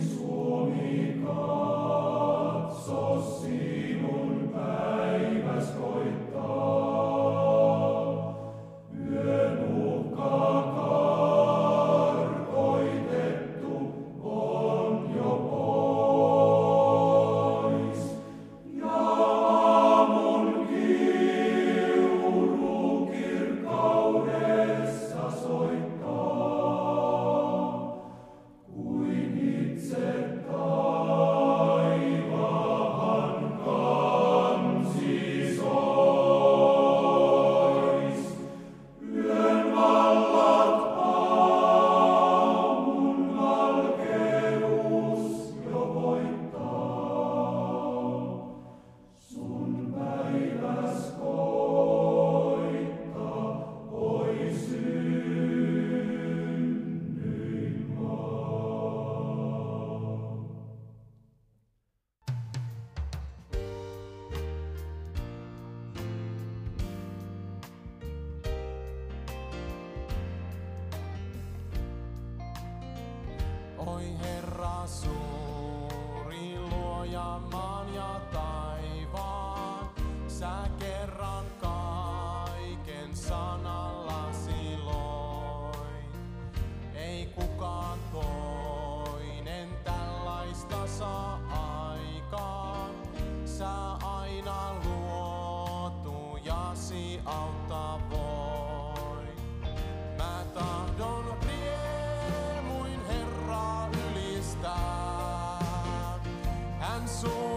Oi Hän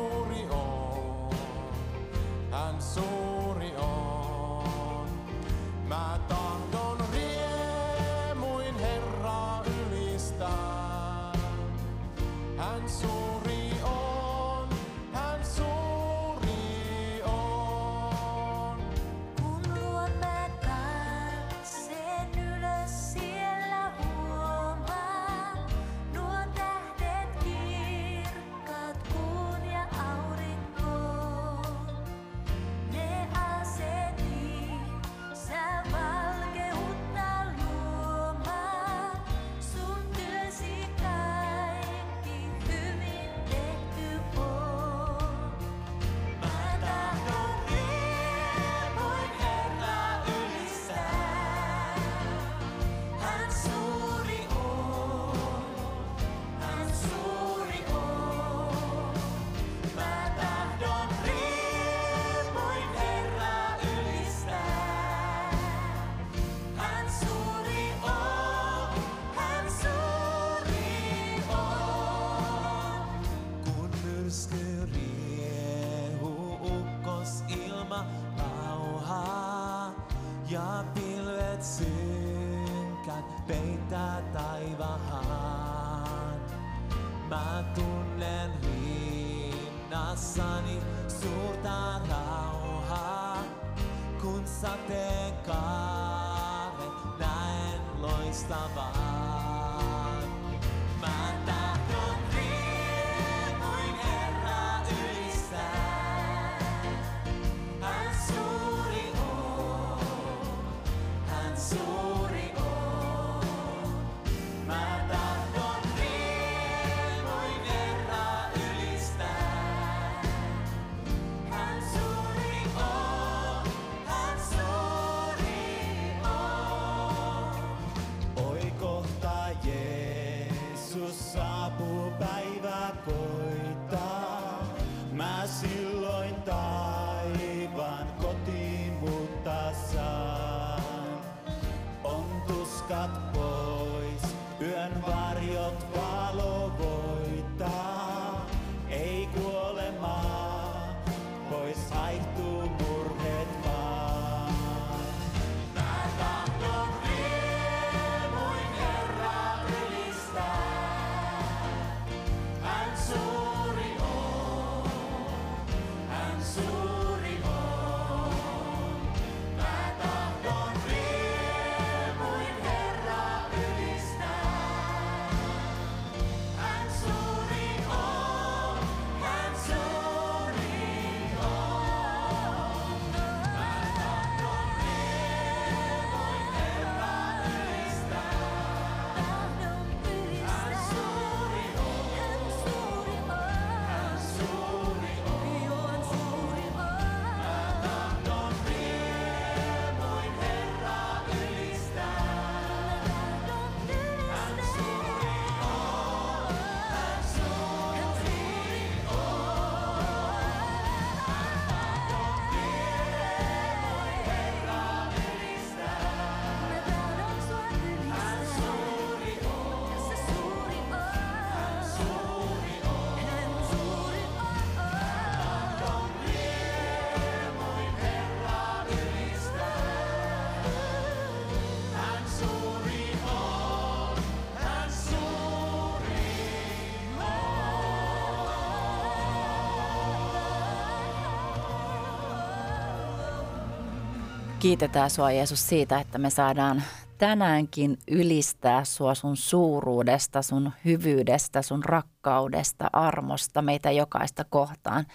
Kiitetään sua Jeesus siitä, että me saadaan tänäänkin ylistää sua sun suuruudesta, sun hyvyydestä, sun rakkaudesta, armosta meitä jokaista kohtaan.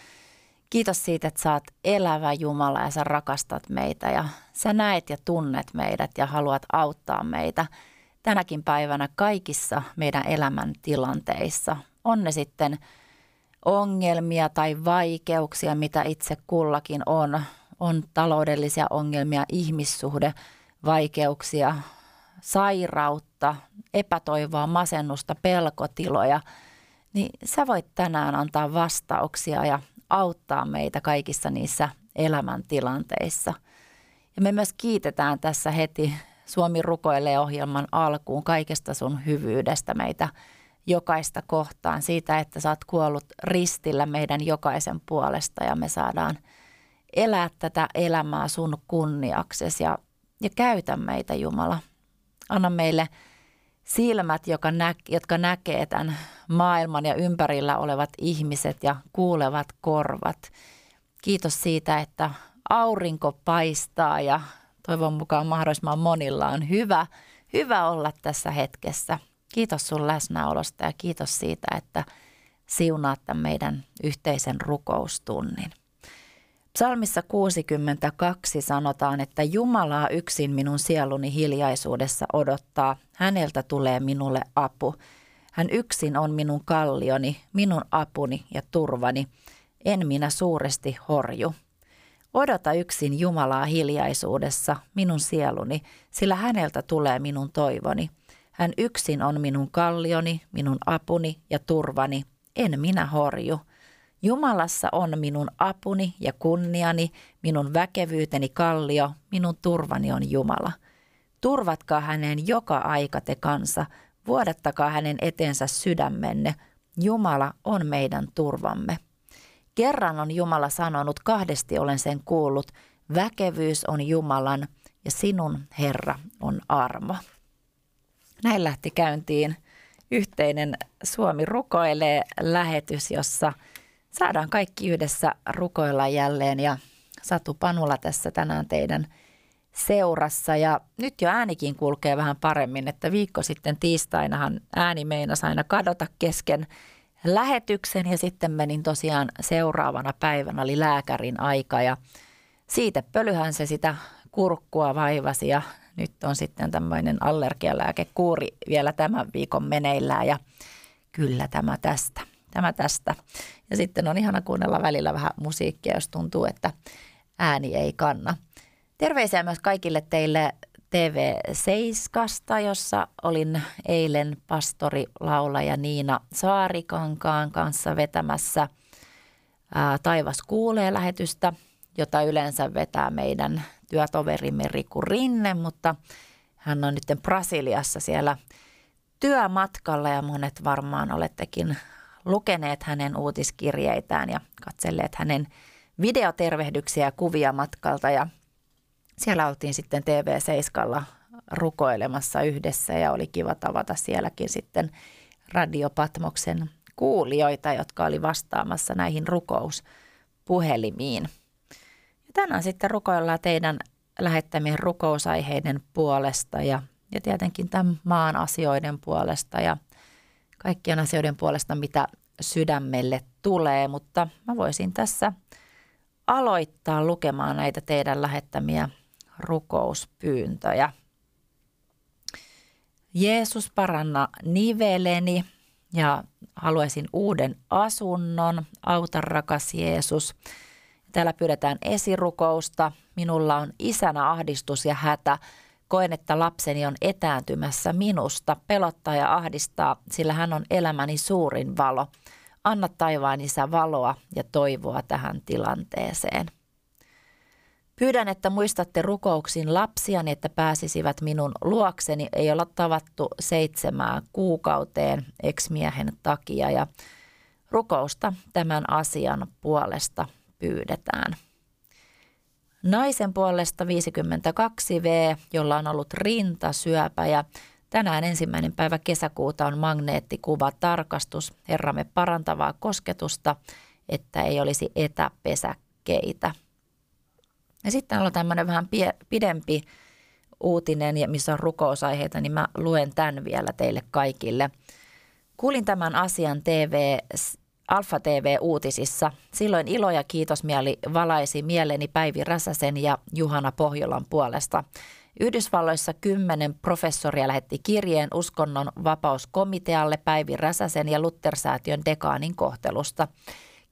Kiitos siitä, että sä oot elävä Jumala ja sä rakastat meitä ja sä näet ja tunnet meidät ja haluat auttaa meitä tänäkin päivänä kaikissa meidän elämän tilanteissa. On ne sitten ongelmia tai vaikeuksia, mitä itse kullakin on. On taloudellisia ongelmia, ihmissuhde, vaikeuksia, sairautta, epätoivoa, masennusta, pelkotiloja, niin sä voit tänään antaa vastauksia ja auttaa meitä kaikissa niissä elämäntilanteissa. Ja me myös kiitetään tässä heti Suomi rukoilee ohjelman alkuun kaikesta sun hyvyydestä meitä jokaista kohtaan, siitä, että sä oot kuollut ristillä meidän jokaisen puolesta ja me saadaan elää tätä elämää sun kunniaksesi ja, ja käytä meitä Jumala. Anna meille silmät, joka nä, jotka näkee tämän maailman ja ympärillä olevat ihmiset ja kuulevat korvat. Kiitos siitä, että aurinko paistaa ja toivon mukaan mahdollisimman monilla on hyvä, hyvä olla tässä hetkessä. Kiitos sun läsnäolosta ja kiitos siitä, että siunaat tämän meidän yhteisen rukoustunnin. Psalmissa 62 sanotaan, että Jumalaa yksin minun sieluni hiljaisuudessa odottaa. Häneltä tulee minulle apu. Hän yksin on minun kallioni, minun apuni ja turvani. En minä suuresti horju. Odota yksin Jumalaa hiljaisuudessa, minun sieluni, sillä häneltä tulee minun toivoni. Hän yksin on minun kallioni, minun apuni ja turvani. En minä horju. Jumalassa on minun apuni ja kunniani, minun väkevyyteni kallio, minun turvani on Jumala. Turvatkaa hänen joka aika te kansa, vuodattakaa hänen etensä sydämenne. Jumala on meidän turvamme. Kerran on Jumala sanonut, kahdesti olen sen kuullut, väkevyys on Jumalan ja sinun Herra on armo. Näin lähti käyntiin yhteinen Suomi rukoilee lähetys, jossa saadaan kaikki yhdessä rukoilla jälleen ja Satu Panula tässä tänään teidän seurassa ja nyt jo äänikin kulkee vähän paremmin, että viikko sitten tiistainahan ääni meinasi aina kadota kesken lähetyksen ja sitten menin tosiaan seuraavana päivänä oli lääkärin aika ja siitä pölyhän se sitä kurkkua vaivasi ja nyt on sitten tämmöinen allergialääkekuuri vielä tämän viikon meneillään ja kyllä tämä tästä. Tämä tästä. Ja sitten on ihana kuunnella välillä vähän musiikkia, jos tuntuu, että ääni ei kanna. Terveisiä myös kaikille teille TV7, jossa olin eilen pastori, laulaja Niina Saarikankaan kanssa vetämässä ää, Taivas kuulee lähetystä, jota yleensä vetää meidän työtoverimme Riku Rinne, mutta hän on nyt Brasiliassa siellä työmatkalla ja monet varmaan olettekin lukeneet hänen uutiskirjeitään ja katselleet hänen videotervehdyksiä ja kuvia matkalta ja siellä oltiin sitten TV7 rukoilemassa yhdessä ja oli kiva tavata sielläkin sitten Radio Patmoksen kuulijoita, jotka oli vastaamassa näihin rukouspuhelimiin. Ja tänään sitten rukoillaan teidän lähettämien rukousaiheiden puolesta ja, ja tietenkin tämän maan asioiden puolesta ja kaikkien asioiden puolesta, mitä sydämelle tulee, mutta mä voisin tässä aloittaa lukemaan näitä teidän lähettämiä rukouspyyntöjä. Jeesus paranna niveleni ja haluaisin uuden asunnon. Auta rakas Jeesus. Täällä pyydetään esirukousta. Minulla on isänä ahdistus ja hätä. Koen, että lapseni on etääntymässä minusta. Pelottaa ja ahdistaa, sillä hän on elämäni suurin valo. Anna taivaan isä valoa ja toivoa tähän tilanteeseen. Pyydän, että muistatte rukouksin lapsiani, että pääsisivät minun luokseni. Ei olla tavattu seitsemään kuukauteen eksmiehen takia ja rukousta tämän asian puolesta pyydetään. Naisen puolesta 52V, jolla on ollut rintasyöpä ja tänään ensimmäinen päivä kesäkuuta on magneettikuva tarkastus Herramme parantavaa kosketusta, että ei olisi etäpesäkkeitä. Ja sitten on tämmöinen vähän pidempi uutinen, missä on rukousaiheita, niin mä luen tämän vielä teille kaikille. Kuulin tämän asian TV, Alfa TV-uutisissa. Silloin ilo ja kiitosmieli valaisi mieleni Päivi Räsäsen ja Juhana Pohjolan puolesta. Yhdysvalloissa kymmenen professoria lähetti kirjeen uskonnon vapauskomitealle Päivi Räsäsen ja Luttersäätiön dekaanin kohtelusta.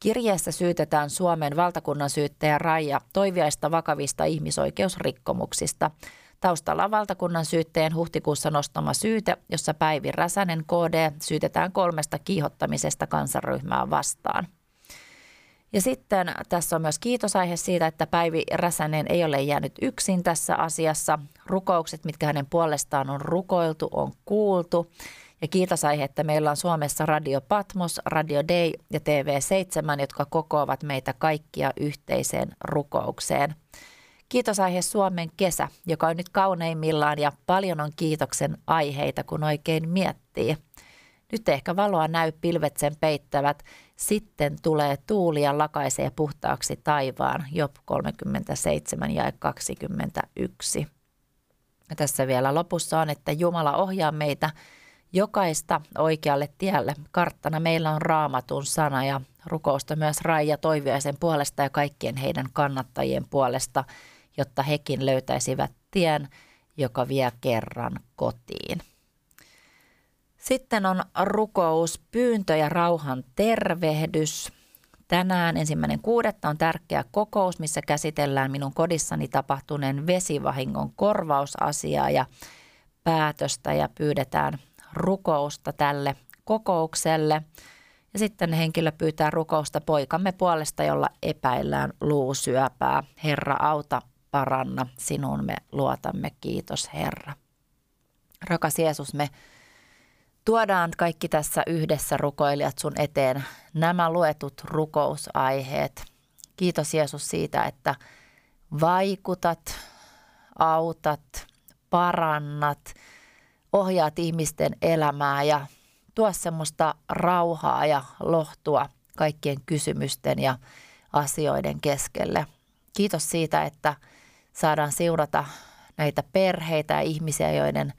Kirjeessä syytetään Suomen valtakunnan syyttäjä Raija Toiviaista vakavista ihmisoikeusrikkomuksista. Taustalla valtakunnan syytteen huhtikuussa nostama syyte, jossa Päivi Räsänen KD syytetään kolmesta kiihottamisesta kansanryhmää vastaan. Ja sitten tässä on myös kiitosaihe siitä, että Päivi Räsänen ei ole jäänyt yksin tässä asiassa. Rukoukset, mitkä hänen puolestaan on rukoiltu, on kuultu. Ja kiitosaihe, että meillä on Suomessa Radio Patmos, Radio Day ja TV7, jotka kokoavat meitä kaikkia yhteiseen rukoukseen. Kiitosaihe Suomen kesä, joka on nyt kauneimmillaan ja paljon on kiitoksen aiheita, kun oikein miettii. Nyt ehkä valoa näy, pilvet sen peittävät. Sitten tulee tuuli ja lakaisee puhtaaksi taivaan, Job 37 ja 21. Ja tässä vielä lopussa on, että Jumala ohjaa meitä jokaista oikealle tielle. Karttana meillä on raamatun sana ja rukousta myös Raija Toiviaisen puolesta ja kaikkien heidän kannattajien puolesta, jotta hekin löytäisivät tien, joka vie kerran kotiin. Sitten on rukous, pyyntö ja rauhan tervehdys. Tänään ensimmäinen kuudetta on tärkeä kokous, missä käsitellään minun kodissani tapahtuneen vesivahingon korvausasiaa ja päätöstä ja pyydetään rukousta tälle kokoukselle. Ja sitten henkilö pyytää rukousta poikamme puolesta, jolla epäillään luusyöpää. Herra, auta, paranna, sinun me luotamme, kiitos Herra. Rakas Jeesus, me tuodaan kaikki tässä yhdessä rukoilijat sun eteen nämä luetut rukousaiheet. Kiitos Jeesus siitä, että vaikutat, autat, parannat – ohjaat ihmisten elämää ja tuo semmoista rauhaa ja lohtua kaikkien kysymysten ja asioiden keskelle. Kiitos siitä, että saadaan seurata näitä perheitä ja ihmisiä, joiden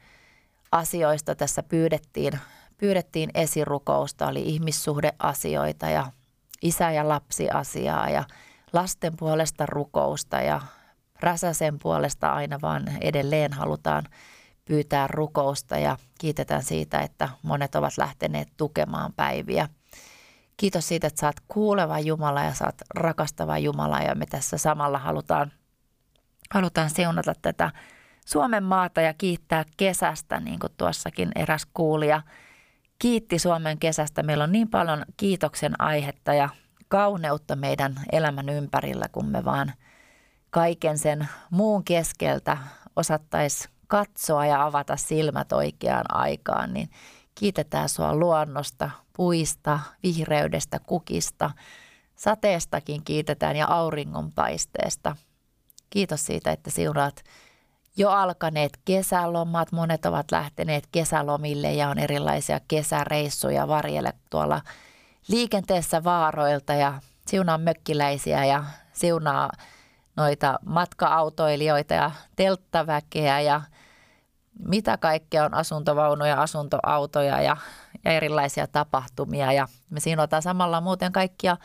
asioista tässä pyydettiin, pyydettiin esirukousta. Oli ihmissuhdeasioita ja isä- ja lapsiasiaa ja lasten puolesta rukousta ja Räsäsen puolesta aina vaan edelleen halutaan – pyytää rukousta ja kiitetään siitä, että monet ovat lähteneet tukemaan päiviä. Kiitos siitä, että saat kuuleva Jumala ja saat rakastava Jumala ja me tässä samalla halutaan, halutaan seunata tätä Suomen maata ja kiittää kesästä, niin kuin tuossakin eräs kuulija kiitti Suomen kesästä. Meillä on niin paljon kiitoksen aihetta ja kauneutta meidän elämän ympärillä, kun me vaan kaiken sen muun keskeltä osattaisi katsoa ja avata silmät oikeaan aikaan, niin kiitetään sua luonnosta, puista, vihreydestä, kukista, sateestakin kiitetään ja auringonpaisteesta. Kiitos siitä, että siunaat jo alkaneet kesälomat. Monet ovat lähteneet kesälomille ja on erilaisia kesäreissuja varjelle tuolla liikenteessä vaaroilta ja siunaa mökkiläisiä ja siunaa noita matka-autoilijoita ja telttaväkeä ja mitä kaikkea on asuntovaunuja, asuntoautoja ja, ja erilaisia tapahtumia. Ja me siinotaan samalla muuten kaikkia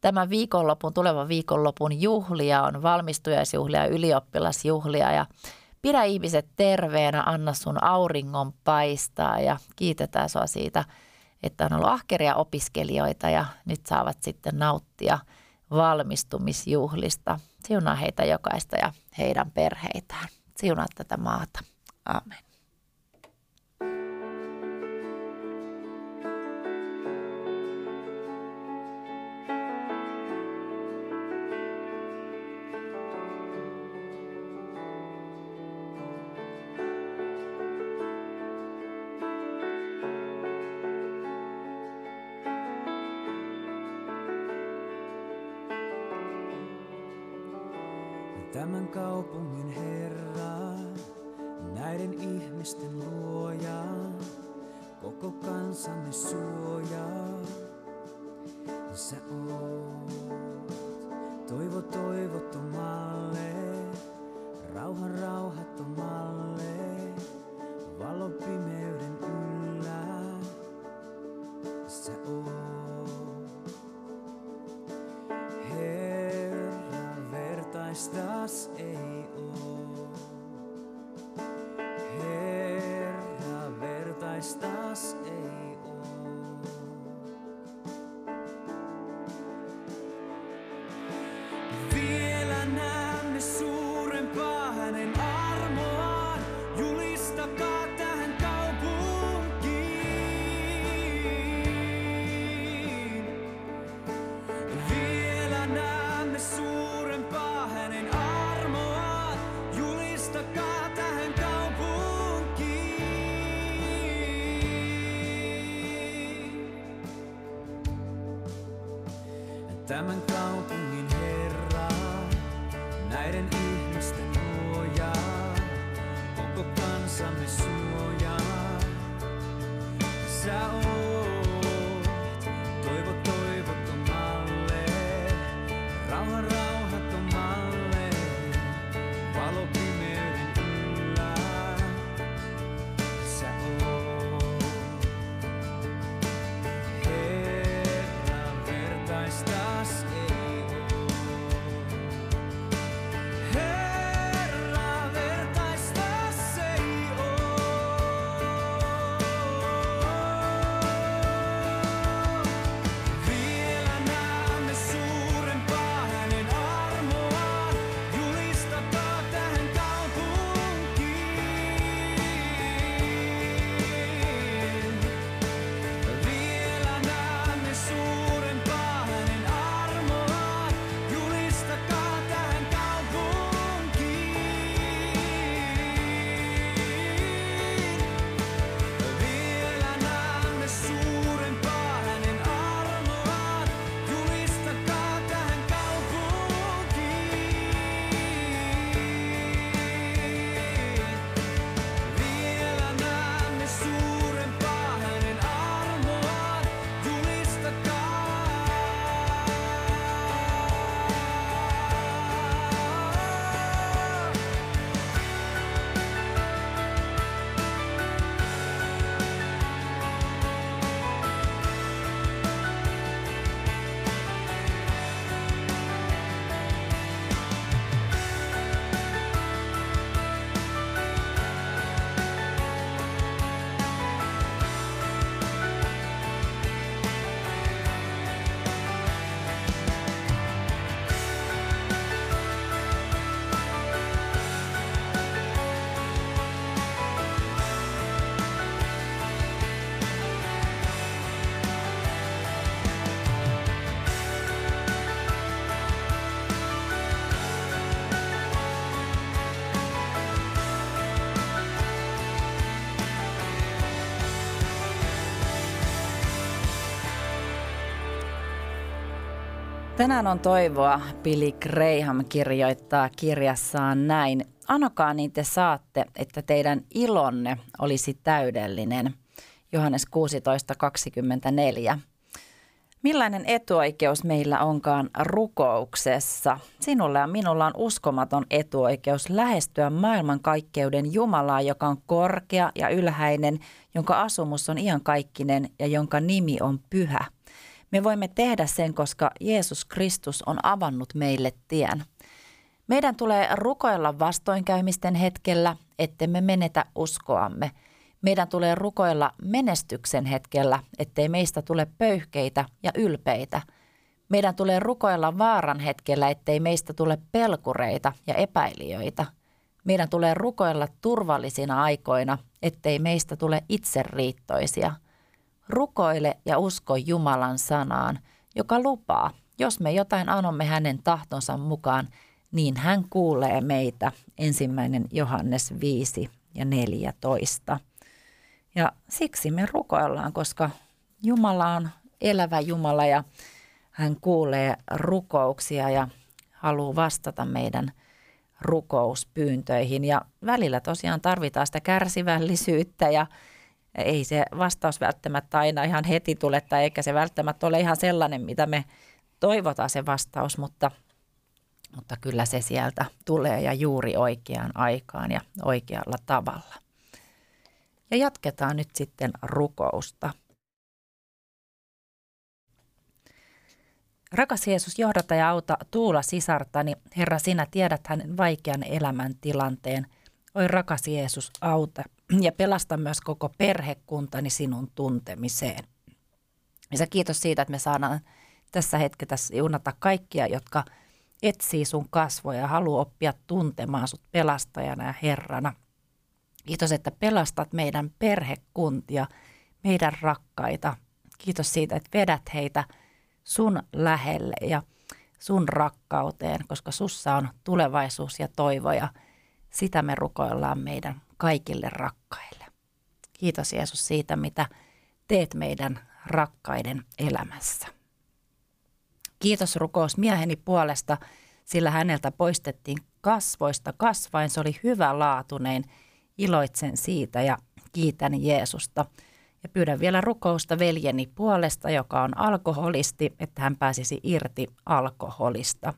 tämän viikonlopun, tulevan viikonlopun juhlia, on valmistujaisjuhlia, ylioppilasjuhlia ja pidä ihmiset terveenä, anna sun auringon paistaa ja kiitetään sua siitä, että on ollut ahkeria opiskelijoita ja nyt saavat sitten nauttia valmistumisjuhlista. Siunaa heitä jokaista ja heidän perheitään. Siunaa tätä maata. Amen. Vertaistas ei Tänään on toivoa. Billy Graham kirjoittaa kirjassaan näin. Anokaa niin te saatte, että teidän ilonne olisi täydellinen. Johannes 16.24. Millainen etuoikeus meillä onkaan rukouksessa? Sinulla ja minulla on uskomaton etuoikeus lähestyä maailmankaikkeuden Jumalaa, joka on korkea ja ylhäinen, jonka asumus on iankaikkinen ja jonka nimi on pyhä. Me voimme tehdä sen, koska Jeesus Kristus on avannut meille tien. Meidän tulee rukoilla vastoinkäymisten hetkellä, ettemme menetä uskoamme. Meidän tulee rukoilla menestyksen hetkellä, ettei meistä tule pöyhkeitä ja ylpeitä. Meidän tulee rukoilla vaaran hetkellä, ettei meistä tule pelkureita ja epäilijöitä. Meidän tulee rukoilla turvallisina aikoina, ettei meistä tule itseriittoisia. Rukoile ja usko Jumalan sanaan, joka lupaa, jos me jotain anomme hänen tahtonsa mukaan, niin hän kuulee meitä. Ensimmäinen Johannes 5 ja 14. Ja siksi me rukoillaan, koska Jumala on elävä Jumala ja hän kuulee rukouksia ja haluaa vastata meidän rukouspyyntöihin. Ja välillä tosiaan tarvitaan sitä kärsivällisyyttä ja ei se vastaus välttämättä aina ihan heti tule tai eikä se välttämättä ole ihan sellainen, mitä me toivotaan se vastaus, mutta, mutta kyllä se sieltä tulee ja juuri oikeaan aikaan ja oikealla tavalla. Ja jatketaan nyt sitten rukousta. Rakas Jeesus, johdata ja auta Tuula sisartani. Herra, sinä tiedät hänen vaikean elämän tilanteen. Oi rakas Jeesus, auta ja pelasta myös koko perhekuntani sinun tuntemiseen. Ja kiitos siitä, että me saadaan tässä hetkessä juunata kaikkia, jotka etsii sun kasvoja ja haluaa oppia tuntemaan sut pelastajana ja Herrana. Kiitos, että pelastat meidän perhekuntia, meidän rakkaita. Kiitos siitä, että vedät heitä sun lähelle ja sun rakkauteen, koska sussa on tulevaisuus ja toivo ja sitä me rukoillaan meidän kaikille rakkaille. Kiitos Jeesus siitä, mitä teet meidän rakkaiden elämässä. Kiitos rukous mieheni puolesta, sillä häneltä poistettiin kasvoista kasvain. Se oli hyvä laatunein. Iloitsen siitä ja kiitän Jeesusta. Ja pyydän vielä rukousta veljeni puolesta, joka on alkoholisti, että hän pääsisi irti alkoholista.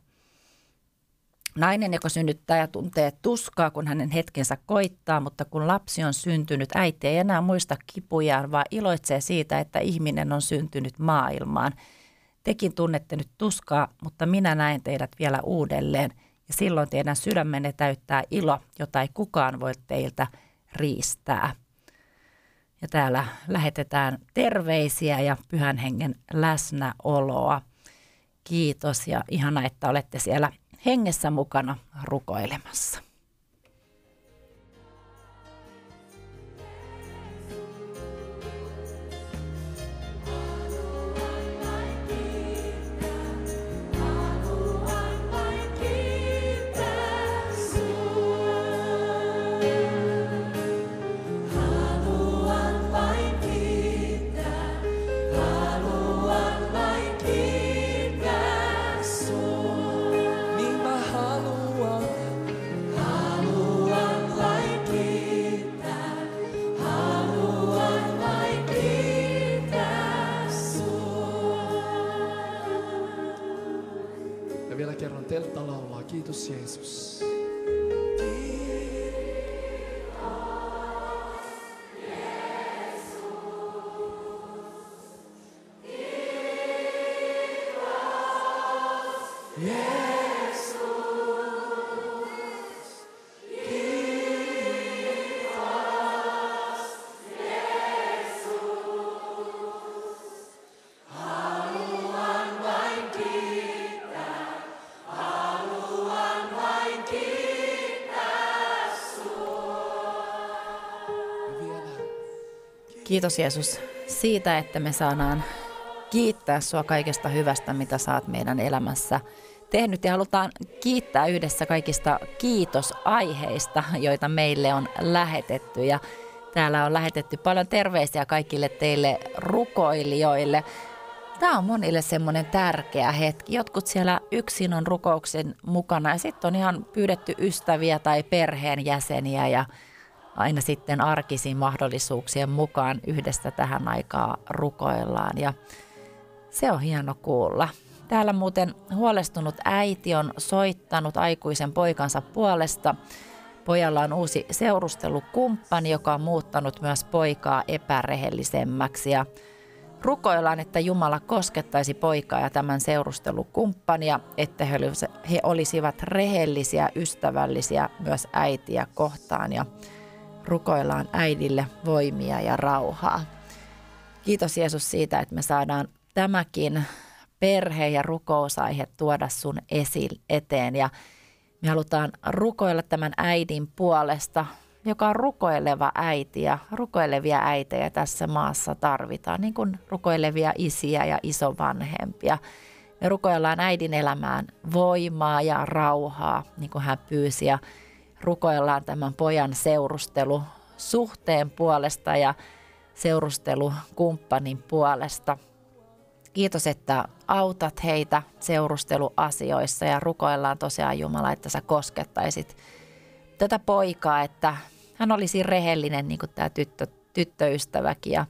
Nainen, joka synnyttää ja tuntee tuskaa, kun hänen hetkensä koittaa, mutta kun lapsi on syntynyt, äiti ei enää muista kipujaan, vaan iloitsee siitä, että ihminen on syntynyt maailmaan. Tekin tunnette nyt tuskaa, mutta minä näen teidät vielä uudelleen, ja silloin teidän sydämenne täyttää ilo, jota ei kukaan voi teiltä riistää. Ja täällä lähetetään terveisiä ja pyhän hengen läsnäoloa. Kiitos ja ihana, että olette siellä hengessä mukana rukoilemassa. Vielä kerran teltta laulaa. Kiitos Jeesus. Kiitos Jeesus siitä, että me saadaan kiittää sua kaikesta hyvästä, mitä saat meidän elämässä tehnyt. Ja halutaan kiittää yhdessä kaikista kiitosaiheista, joita meille on lähetetty. Ja täällä on lähetetty paljon terveisiä kaikille teille rukoilijoille. Tämä on monille semmoinen tärkeä hetki. Jotkut siellä yksin on rukouksen mukana ja sitten on ihan pyydetty ystäviä tai perheenjäseniä ja aina sitten arkisin mahdollisuuksien mukaan yhdessä tähän aikaan rukoillaan ja se on hieno kuulla. Täällä muuten huolestunut äiti on soittanut aikuisen poikansa puolesta. Pojalla on uusi seurustelukumppani, joka on muuttanut myös poikaa epärehellisemmäksi ja rukoillaan, että Jumala koskettaisi poikaa ja tämän seurustelukumppania, että he olisivat rehellisiä, ystävällisiä myös äitiä kohtaan ja rukoillaan äidille voimia ja rauhaa. Kiitos Jeesus siitä, että me saadaan tämäkin perhe- ja rukousaihe tuoda sun esil eteen ja me halutaan rukoilla tämän äidin puolesta, joka on rukoileva äiti ja rukoilevia äitejä tässä maassa tarvitaan, niin kuin rukoilevia isiä ja isovanhempia. Me rukoillaan äidin elämään voimaa ja rauhaa, niin kuin hän pyysi, ja rukoillaan tämän pojan seurustelu suhteen puolesta ja seurustelukumppanin puolesta. Kiitos, että autat heitä seurusteluasioissa ja rukoillaan tosiaan Jumala, että sä koskettaisit tätä poikaa, että hän olisi rehellinen niin kuin tämä tyttö, tyttöystäväkin ja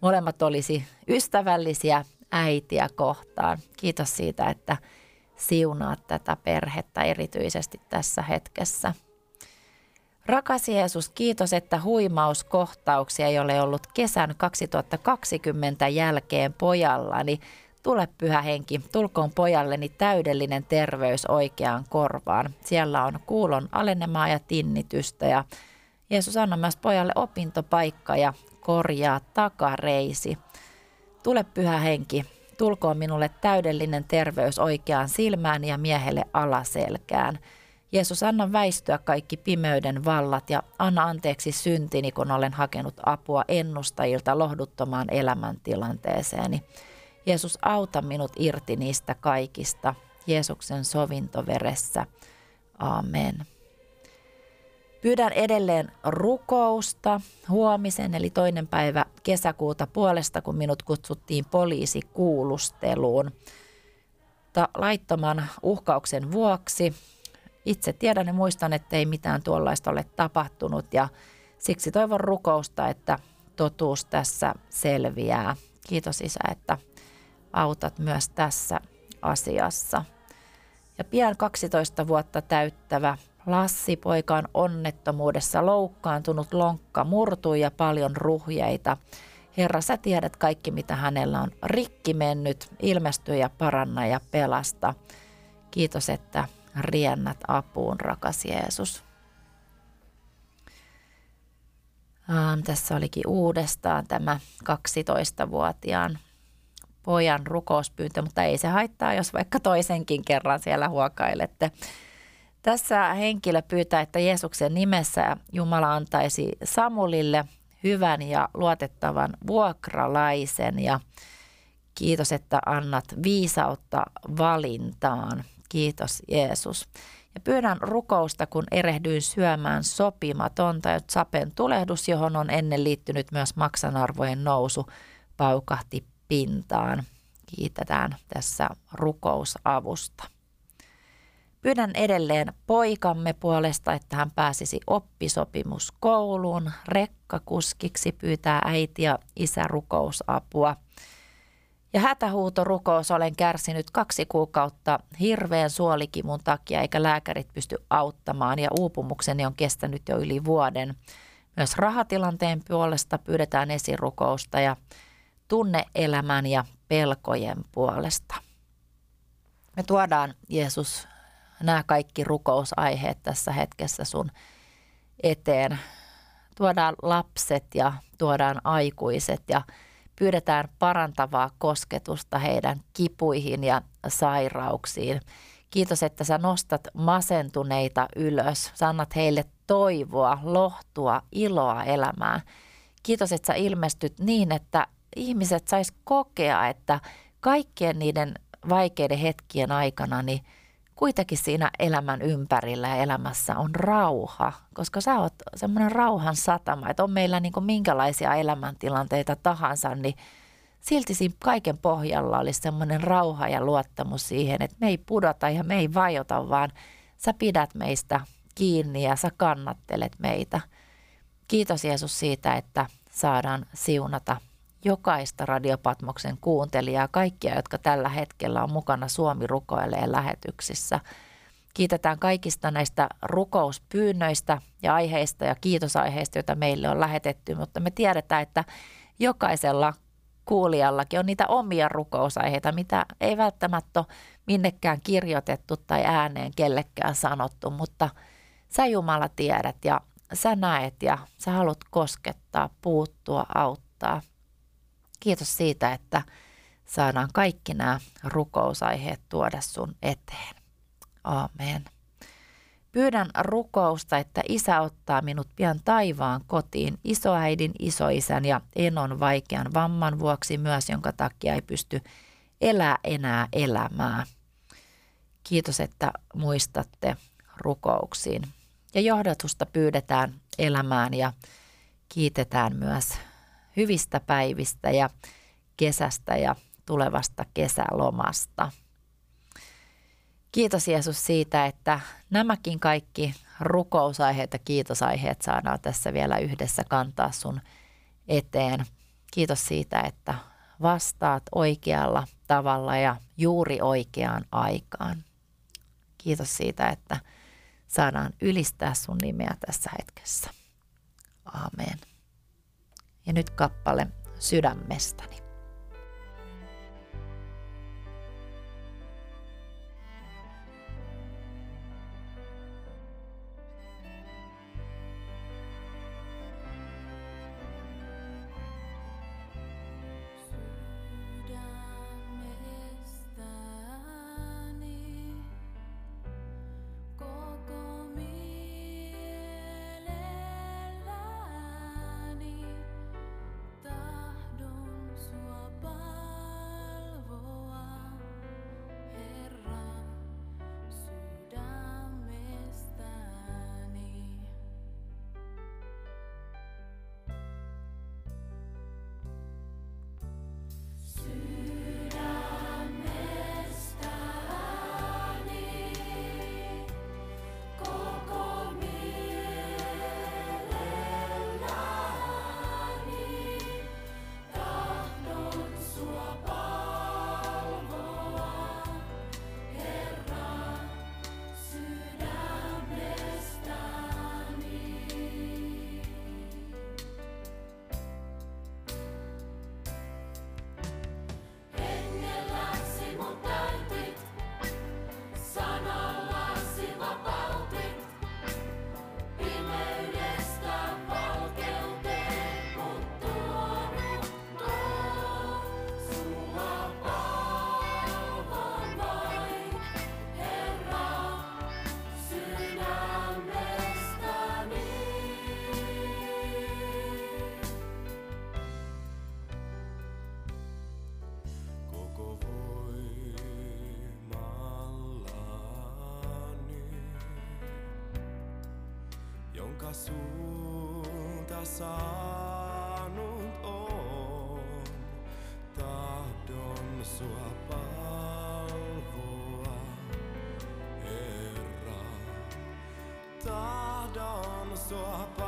molemmat olisi ystävällisiä äitiä kohtaan. Kiitos siitä, että siunaat tätä perhettä erityisesti tässä hetkessä. Rakas Jeesus, kiitos, että huimauskohtauksia ei ole ollut kesän 2020 jälkeen pojallani Tule pyhä henki, tulkoon pojalleni täydellinen terveys oikeaan korvaan. Siellä on kuulon alenemaa ja tinnitystä ja Jeesus anna myös pojalle opintopaikka ja korjaa takareisi. Tule pyhä henki, tulkoon minulle täydellinen terveys oikeaan silmään ja miehelle alaselkään. Jeesus, anna väistyä kaikki pimeyden vallat ja anna anteeksi syntini, kun olen hakenut apua ennustajilta lohduttomaan elämäntilanteeseeni. Jeesus, auta minut irti niistä kaikista. Jeesuksen sovintoveressä. Amen. Pyydän edelleen rukousta huomisen eli toinen päivä kesäkuuta puolesta, kun minut kutsuttiin poliisikuulusteluun. Laittoman uhkauksen vuoksi itse tiedän ja muistan, että ei mitään tuollaista ole tapahtunut ja siksi toivon rukousta, että totuus tässä selviää. Kiitos Isä, että autat myös tässä asiassa. Ja pian 12 vuotta täyttävä Lassi poika on onnettomuudessa loukkaantunut, lonkka murtui ja paljon ruhjeita. Herra, sä tiedät kaikki, mitä hänellä on rikki mennyt. Ilmesty ja paranna ja pelasta. Kiitos, että riennät apuun, rakas Jeesus. Ähm, tässä olikin uudestaan tämä 12-vuotiaan pojan rukouspyyntö, mutta ei se haittaa, jos vaikka toisenkin kerran siellä huokailette. Tässä henkilö pyytää, että Jeesuksen nimessä Jumala antaisi Samulille hyvän ja luotettavan vuokralaisen ja kiitos, että annat viisautta valintaan. Kiitos Jeesus. Ja pyydän rukousta, kun erehdyin syömään sopimatonta, että sapen tulehdus, johon on ennen liittynyt myös maksanarvojen nousu, paukahti pintaan. Kiitetään tässä rukousavusta. Pyydän edelleen poikamme puolesta, että hän pääsisi oppisopimuskouluun. Rekkakuskiksi pyytää äiti ja isä rukousapua. Ja hätähuutorukous olen kärsinyt kaksi kuukautta hirveän suolikivun takia, eikä lääkärit pysty auttamaan ja uupumukseni on kestänyt jo yli vuoden. Myös rahatilanteen puolesta pyydetään esirukousta ja tunneelämän ja pelkojen puolesta. Me tuodaan Jeesus nämä kaikki rukousaiheet tässä hetkessä sun eteen. Tuodaan lapset ja tuodaan aikuiset ja pyydetään parantavaa kosketusta heidän kipuihin ja sairauksiin. Kiitos, että sä nostat masentuneita ylös. Sä annat heille toivoa, lohtua, iloa elämään. Kiitos, että sä ilmestyt niin, että ihmiset sais kokea, että kaikkien niiden vaikeiden hetkien aikana niin kuitenkin siinä elämän ympärillä ja elämässä on rauha, koska sä oot semmoinen rauhan satama, että on meillä niin kuin minkälaisia elämäntilanteita tahansa, niin silti siinä kaiken pohjalla olisi semmoinen rauha ja luottamus siihen, että me ei pudota ja me ei vajota, vaan sä pidät meistä kiinni ja sä kannattelet meitä. Kiitos Jeesus siitä, että saadaan siunata jokaista Radiopatmoksen kuuntelijaa, kaikkia, jotka tällä hetkellä on mukana Suomi rukoilee lähetyksissä. Kiitetään kaikista näistä rukouspyynnöistä ja aiheista ja kiitosaiheista, joita meille on lähetetty, mutta me tiedetään, että jokaisella kuulijallakin on niitä omia rukousaiheita, mitä ei välttämättä ole minnekään kirjoitettu tai ääneen kellekään sanottu, mutta sä Jumala tiedät ja sä näet ja sä haluat koskettaa, puuttua, auttaa – Kiitos siitä, että saadaan kaikki nämä rukousaiheet tuoda sun eteen. Aamen. Pyydän rukousta, että isä ottaa minut pian taivaan kotiin isoäidin, isoisän ja enon vaikean vamman vuoksi myös, jonka takia ei pysty elää enää elämää. Kiitos, että muistatte rukouksiin. Ja johdatusta pyydetään elämään ja kiitetään myös hyvistä päivistä ja kesästä ja tulevasta kesälomasta. Kiitos Jeesus siitä, että nämäkin kaikki rukousaiheet ja kiitosaiheet saadaan tässä vielä yhdessä kantaa sun eteen. Kiitos siitä, että vastaat oikealla tavalla ja juuri oikeaan aikaan. Kiitos siitä, että saadaan ylistää sun nimeä tässä hetkessä. Amen. Ja nyt kappale sydämestäni. Saanut on. Tahdon sua palvoa, Herra. Tahdon sua palvella.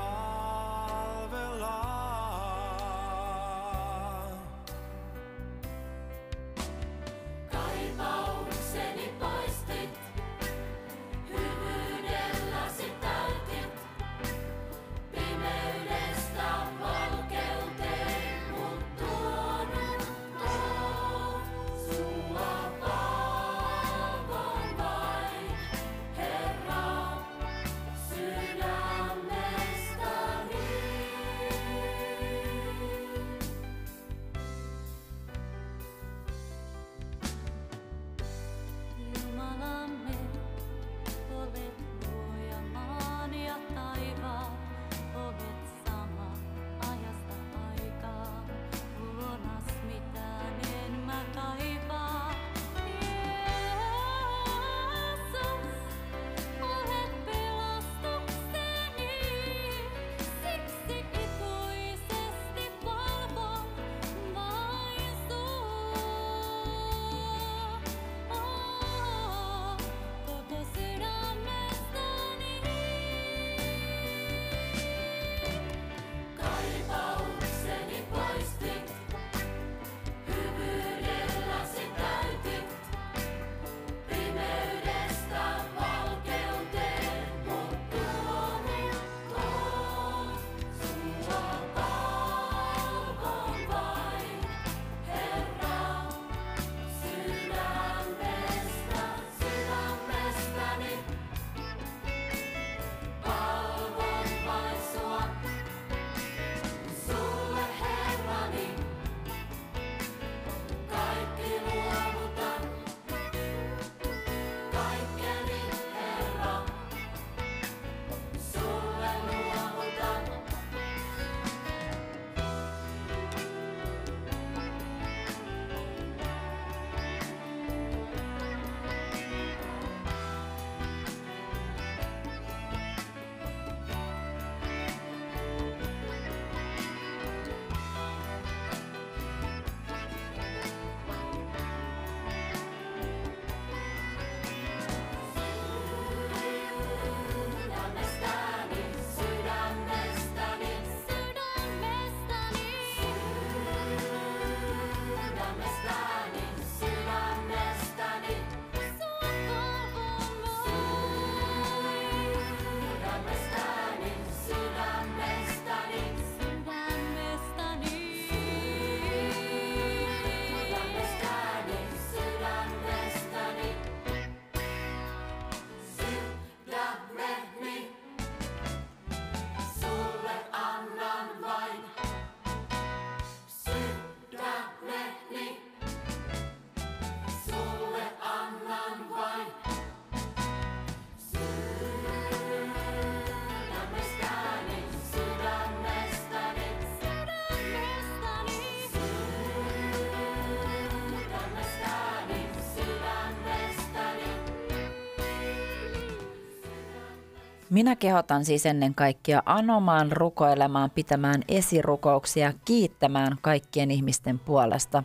Minä kehotan siis ennen kaikkea anomaan, rukoilemaan, pitämään esirukouksia, kiittämään kaikkien ihmisten puolesta,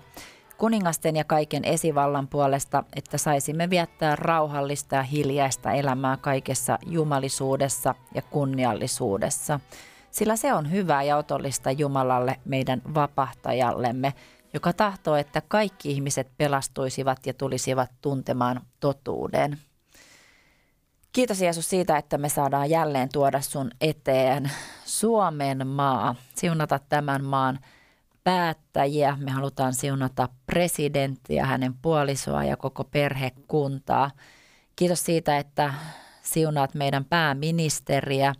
kuningasten ja kaiken esivallan puolesta, että saisimme viettää rauhallista ja hiljaista elämää kaikessa jumalisuudessa ja kunniallisuudessa. Sillä se on hyvää ja otollista Jumalalle, meidän vapahtajallemme, joka tahtoo, että kaikki ihmiset pelastuisivat ja tulisivat tuntemaan totuuden. Kiitos Jeesus siitä, että me saadaan jälleen tuoda sun eteen Suomen maa, siunata tämän maan päättäjiä. Me halutaan siunata presidenttiä, hänen puolisoa ja koko perhekuntaa. Kiitos siitä, että siunaat meidän pääministeriä,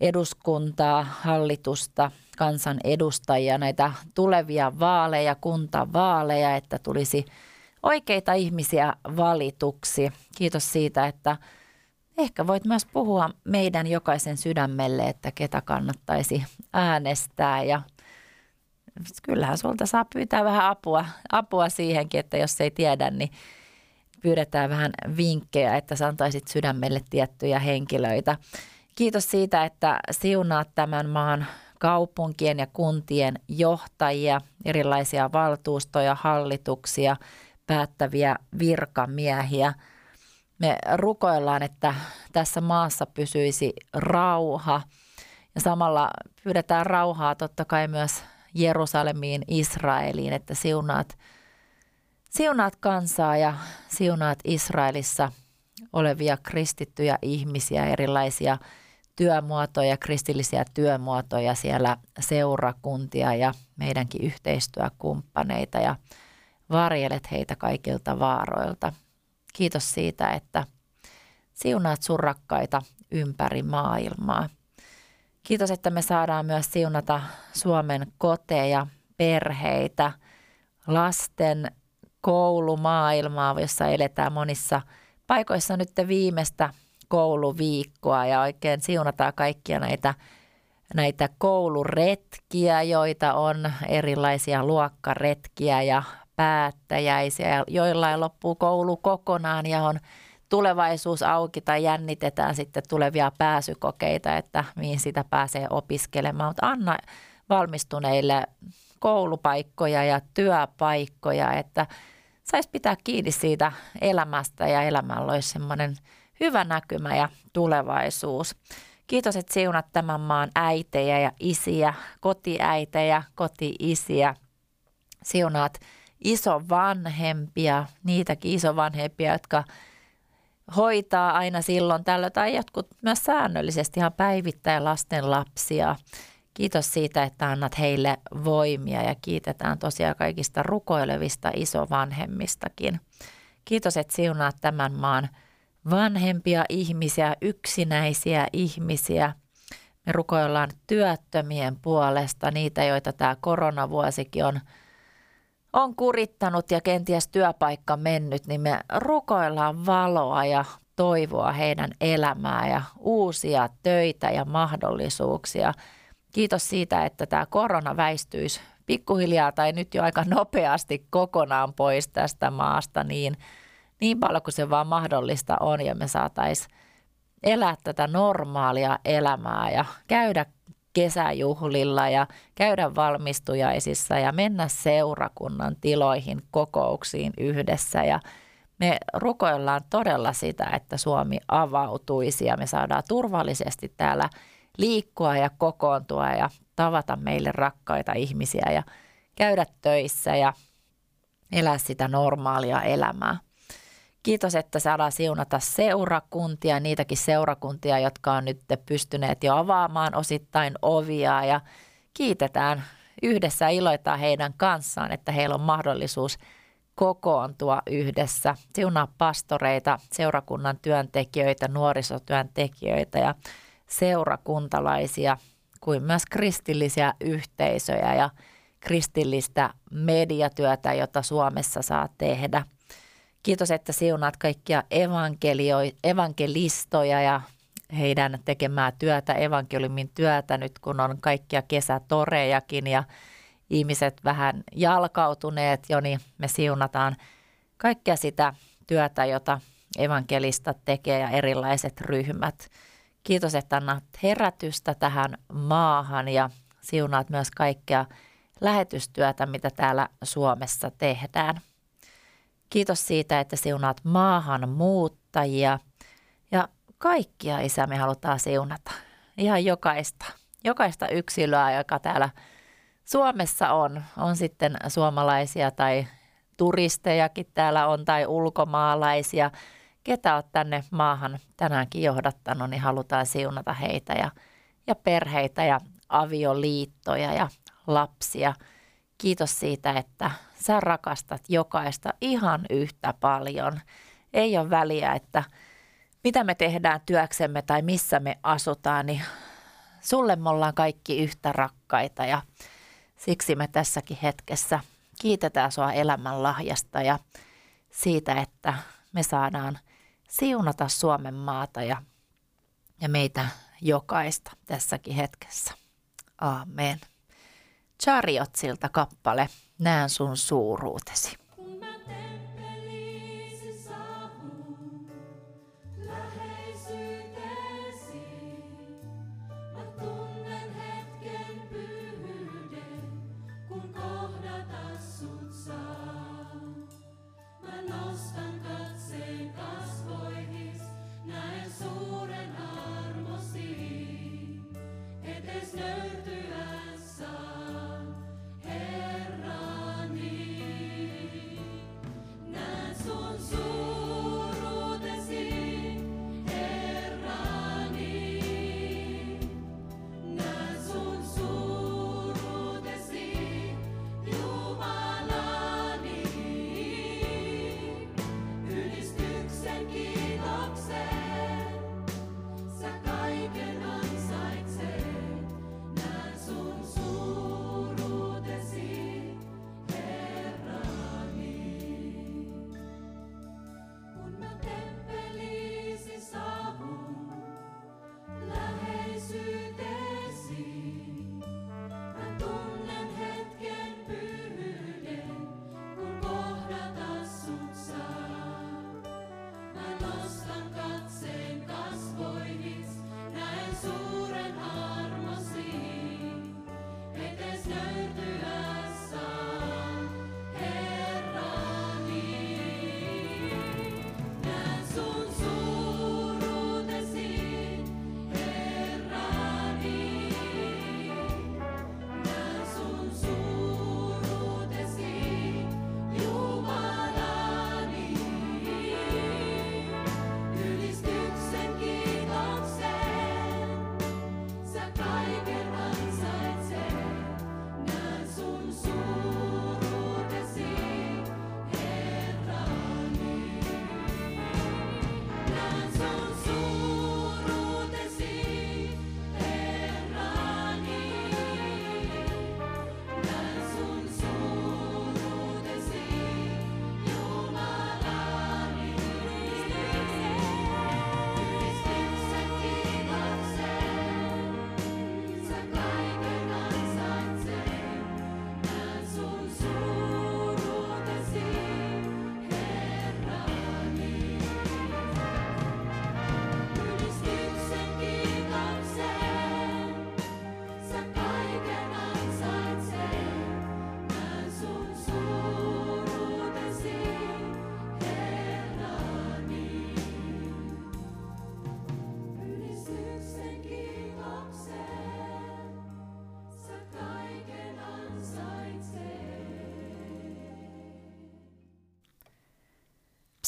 eduskuntaa, hallitusta, kansan edustajia, näitä tulevia vaaleja, kuntavaaleja, että tulisi oikeita ihmisiä valituksi. Kiitos siitä, että ehkä voit myös puhua meidän jokaisen sydämelle, että ketä kannattaisi äänestää ja kyllähän sulta saa pyytää vähän apua, apua siihenkin, että jos ei tiedä, niin pyydetään vähän vinkkejä, että sä antaisit sydämelle tiettyjä henkilöitä. Kiitos siitä, että siunaat tämän maan kaupunkien ja kuntien johtajia, erilaisia valtuustoja, hallituksia, päättäviä virkamiehiä. Me rukoillaan, että tässä maassa pysyisi rauha ja samalla pyydetään rauhaa totta kai myös Jerusalemiin, Israeliin, että siunaat, siunaat kansaa ja siunaat Israelissa olevia kristittyjä ihmisiä, erilaisia työmuotoja, kristillisiä työmuotoja siellä, seurakuntia ja meidänkin yhteistyökumppaneita ja varjelet heitä kaikilta vaaroilta. Kiitos siitä, että siunaat sun rakkaita ympäri maailmaa. Kiitos, että me saadaan myös siunata Suomen koteja, perheitä, lasten koulumaailmaa, jossa eletään monissa paikoissa nyt viimeistä kouluviikkoa ja oikein siunataan kaikkia näitä, näitä kouluretkiä, joita on erilaisia luokkaretkiä ja päättäjäisiä, joilla loppuu koulu kokonaan ja on tulevaisuus auki tai jännitetään sitten tulevia pääsykokeita, että mihin sitä pääsee opiskelemaan. Mutta anna valmistuneille koulupaikkoja ja työpaikkoja, että saisi pitää kiinni siitä elämästä ja elämällä olisi semmoinen hyvä näkymä ja tulevaisuus. Kiitos, että siunat tämän maan äitejä ja isiä, kotiäitejä, kotiisiä. Siunaat isovanhempia, niitäkin isovanhempia, jotka hoitaa aina silloin tällöin tai jotkut myös säännöllisesti ihan päivittäin lasten lapsia. Kiitos siitä, että annat heille voimia ja kiitetään tosiaan kaikista rukoilevista isovanhemmistakin. Kiitos, että siunaat tämän maan vanhempia ihmisiä, yksinäisiä ihmisiä. Me rukoillaan työttömien puolesta, niitä, joita tämä koronavuosikin on, on kurittanut ja kenties työpaikka mennyt, niin me rukoillaan valoa ja toivoa heidän elämää ja uusia töitä ja mahdollisuuksia. Kiitos siitä, että tämä korona väistyisi pikkuhiljaa tai nyt jo aika nopeasti kokonaan pois tästä maasta niin – niin paljon kuin se vaan mahdollista on ja me saataisiin elää tätä normaalia elämää ja käydä kesäjuhlilla ja käydä valmistujaisissa ja mennä seurakunnan tiloihin kokouksiin yhdessä ja me rukoillaan todella sitä, että Suomi avautuisi ja me saadaan turvallisesti täällä liikkua ja kokoontua ja tavata meille rakkaita ihmisiä ja käydä töissä ja elää sitä normaalia elämää. Kiitos, että saadaan siunata seurakuntia, niitäkin seurakuntia, jotka on nyt pystyneet jo avaamaan osittain ovia. Ja kiitetään yhdessä iloitaan heidän kanssaan, että heillä on mahdollisuus kokoontua yhdessä, siunaa pastoreita, seurakunnan työntekijöitä, nuorisotyöntekijöitä ja seurakuntalaisia kuin myös kristillisiä yhteisöjä ja kristillistä mediatyötä, jota Suomessa saa tehdä – Kiitos, että siunaat kaikkia evankelistoja ja heidän tekemää työtä, evankeliumin työtä nyt kun on kaikkia kesätorejakin ja ihmiset vähän jalkautuneet jo, niin me siunataan kaikkea sitä työtä, jota evankelista tekee ja erilaiset ryhmät. Kiitos, että annat herätystä tähän maahan ja siunaat myös kaikkea lähetystyötä, mitä täällä Suomessa tehdään. Kiitos siitä, että siunaat maahan muuttajia ja kaikkia isä me halutaan siunata. Ihan jokaista, jokaista yksilöä, joka täällä Suomessa on. On sitten suomalaisia tai turistejakin täällä on tai ulkomaalaisia. Ketä olet tänne maahan tänäänkin johdattanut, niin halutaan siunata heitä ja, ja perheitä ja avioliittoja ja lapsia. Kiitos siitä, että sä rakastat jokaista ihan yhtä paljon. Ei ole väliä, että mitä me tehdään työksemme tai missä me asutaan, niin sulle me ollaan kaikki yhtä rakkaita ja siksi me tässäkin hetkessä kiitetään sua elämän lahjasta ja siitä, että me saadaan siunata Suomen maata ja, ja meitä jokaista tässäkin hetkessä. Amen. Chariotsilta kappale näen sun suuruutesi.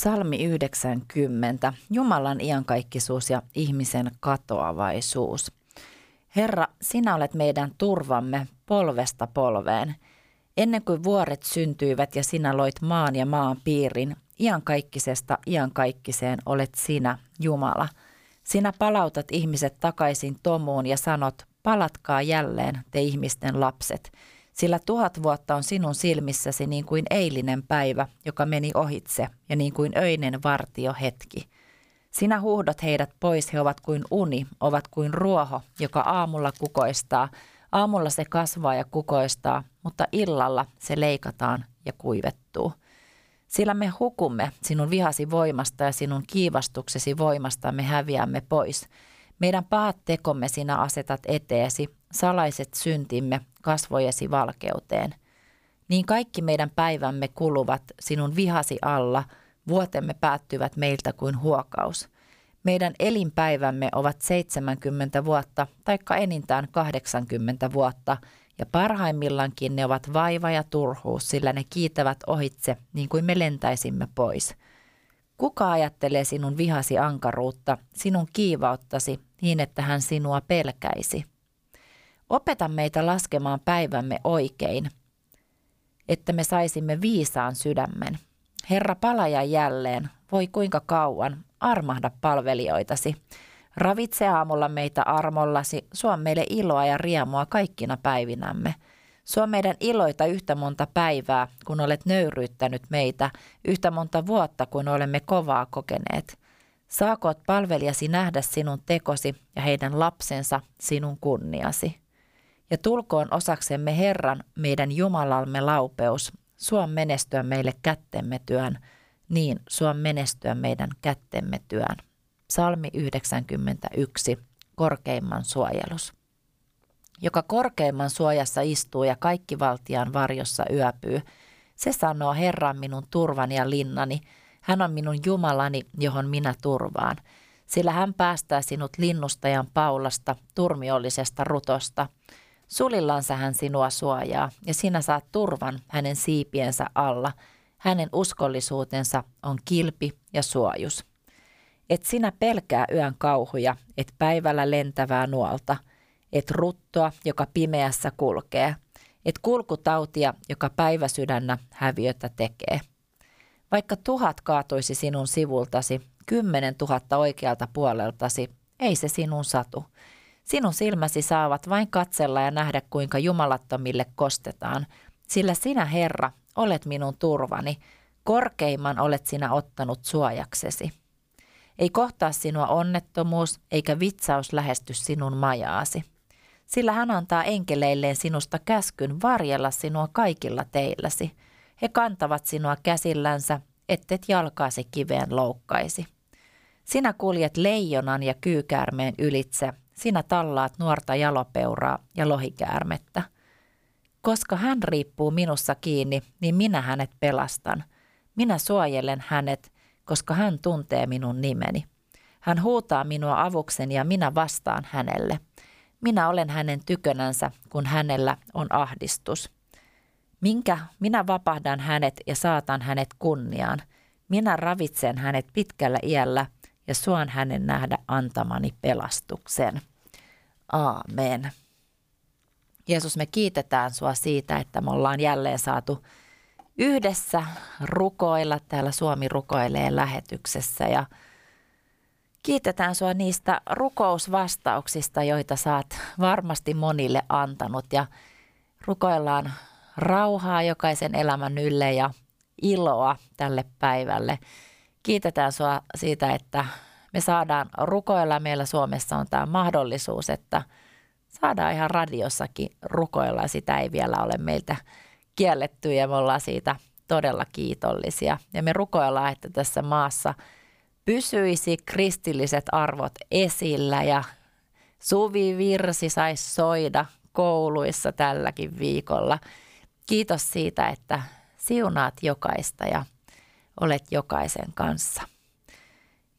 Psalmi 90. Jumalan iankaikkisuus ja ihmisen katoavaisuus. Herra, sinä olet meidän turvamme polvesta polveen. Ennen kuin vuoret syntyivät ja sinä loit maan ja maan piirin, iankaikkisesta iankaikkiseen olet sinä, Jumala. Sinä palautat ihmiset takaisin tomuun ja sanot, palatkaa jälleen, te ihmisten lapset, sillä tuhat vuotta on sinun silmissäsi niin kuin eilinen päivä, joka meni ohitse, ja niin kuin öinen vartio hetki. Sinä huuhdot heidät pois, he ovat kuin uni, ovat kuin ruoho, joka aamulla kukoistaa. Aamulla se kasvaa ja kukoistaa, mutta illalla se leikataan ja kuivettuu. Sillä me hukumme sinun vihasi voimasta ja sinun kiivastuksesi voimasta me häviämme pois. Meidän pahat tekomme sinä asetat eteesi, salaiset syntimme kasvojesi valkeuteen. Niin kaikki meidän päivämme kuluvat sinun vihasi alla, vuotemme päättyvät meiltä kuin huokaus. Meidän elinpäivämme ovat 70 vuotta, taikka enintään 80 vuotta, ja parhaimmillaankin ne ovat vaiva ja turhuus, sillä ne kiitävät ohitse niin kuin me lentäisimme pois. Kuka ajattelee sinun vihasi ankaruutta, sinun kiivauttasi, niin että hän sinua pelkäisi? Opeta meitä laskemaan päivämme oikein, että me saisimme viisaan sydämen. Herra palaja jälleen, voi kuinka kauan, armahda palvelijoitasi. Ravitse aamulla meitä armollasi, suo meille iloa ja riemua kaikkina päivinämme. Suo meidän iloita yhtä monta päivää, kun olet nöyryyttänyt meitä, yhtä monta vuotta, kun olemme kovaa kokeneet. Saakoot palvelijasi nähdä sinun tekosi ja heidän lapsensa sinun kunniasi. Ja tulkoon osaksemme Herran, meidän Jumalamme laupeus, suon menestyä meille kättemme työn, niin suon menestyä meidän kättemme työn. Salmi 91, korkeimman suojelus. Joka korkeimman suojassa istuu ja kaikki valtian varjossa yöpyy, se sanoo Herran minun turvani ja linnani, hän on minun Jumalani, johon minä turvaan. Sillä hän päästää sinut linnustajan paulasta, turmiollisesta rutosta. Sulillansa hän sinua suojaa, ja sinä saat turvan hänen siipiensä alla. Hänen uskollisuutensa on kilpi ja suojus. Et sinä pelkää yön kauhuja, et päivällä lentävää nuolta, et ruttoa, joka pimeässä kulkee, et kulkutautia, joka päiväsydännä häviötä tekee. Vaikka tuhat kaatuisi sinun sivultasi, kymmenen tuhatta oikealta puoleltasi, ei se sinun satu. Sinun silmäsi saavat vain katsella ja nähdä, kuinka jumalattomille kostetaan, sillä sinä, Herra, olet minun turvani, korkeimman olet sinä ottanut suojaksesi. Ei kohtaa sinua onnettomuus, eikä vitsaus lähesty sinun majaasi. Sillä hän antaa enkeleilleen sinusta käskyn varjella sinua kaikilla teilläsi. He kantavat sinua käsillänsä, ettet jalkaasi kiveen loukkaisi. Sinä kuljet leijonan ja kyykäärmeen ylitse, sinä tallaat nuorta jalopeuraa ja lohikäärmettä. Koska hän riippuu minussa kiinni, niin minä hänet pelastan. Minä suojelen hänet, koska hän tuntee minun nimeni. Hän huutaa minua avuksen ja minä vastaan hänelle. Minä olen hänen tykönänsä, kun hänellä on ahdistus. Minkä minä vapahdan hänet ja saatan hänet kunniaan. Minä ravitsen hänet pitkällä iällä ja suon hänen nähdä antamani pelastuksen. Aamen. Jeesus, me kiitetään sua siitä, että me ollaan jälleen saatu yhdessä rukoilla. Täällä Suomi rukoilee lähetyksessä ja kiitetään sua niistä rukousvastauksista, joita saat varmasti monille antanut ja rukoillaan rauhaa jokaisen elämän ylle ja iloa tälle päivälle. Kiitetään sua siitä, että me saadaan rukoilla. Meillä Suomessa on tämä mahdollisuus, että saadaan ihan radiossakin rukoilla. Sitä ei vielä ole meiltä kielletty ja me ollaan siitä todella kiitollisia. Ja me rukoillaan, että tässä maassa pysyisi kristilliset arvot esillä ja Suvi Virsi saisi soida kouluissa tälläkin viikolla. Kiitos siitä, että siunaat jokaista ja olet jokaisen kanssa.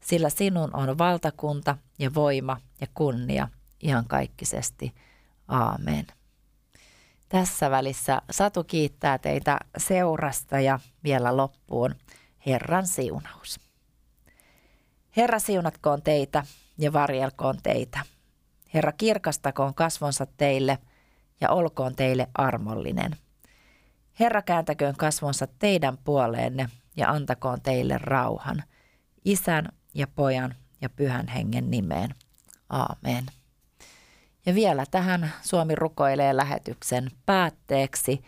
sillä sinun on valtakunta ja voima ja kunnia ihan kaikkisesti. Aamen. Tässä välissä Satu kiittää teitä seurasta ja vielä loppuun Herran siunaus. Herra siunatkoon teitä ja varjelkoon teitä. Herra kirkastakoon kasvonsa teille ja olkoon teille armollinen. Herra kääntäköön kasvonsa teidän puoleenne ja antakoon teille rauhan. Isän ja pojan ja pyhän hengen nimeen. Aamen. Ja vielä tähän Suomi rukoilee lähetyksen päätteeksi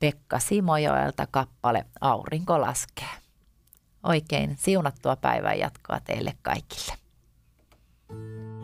Pekka Simojoelta kappale Aurinko laskee. Oikein siunattua päivän jatkoa teille kaikille. Tämä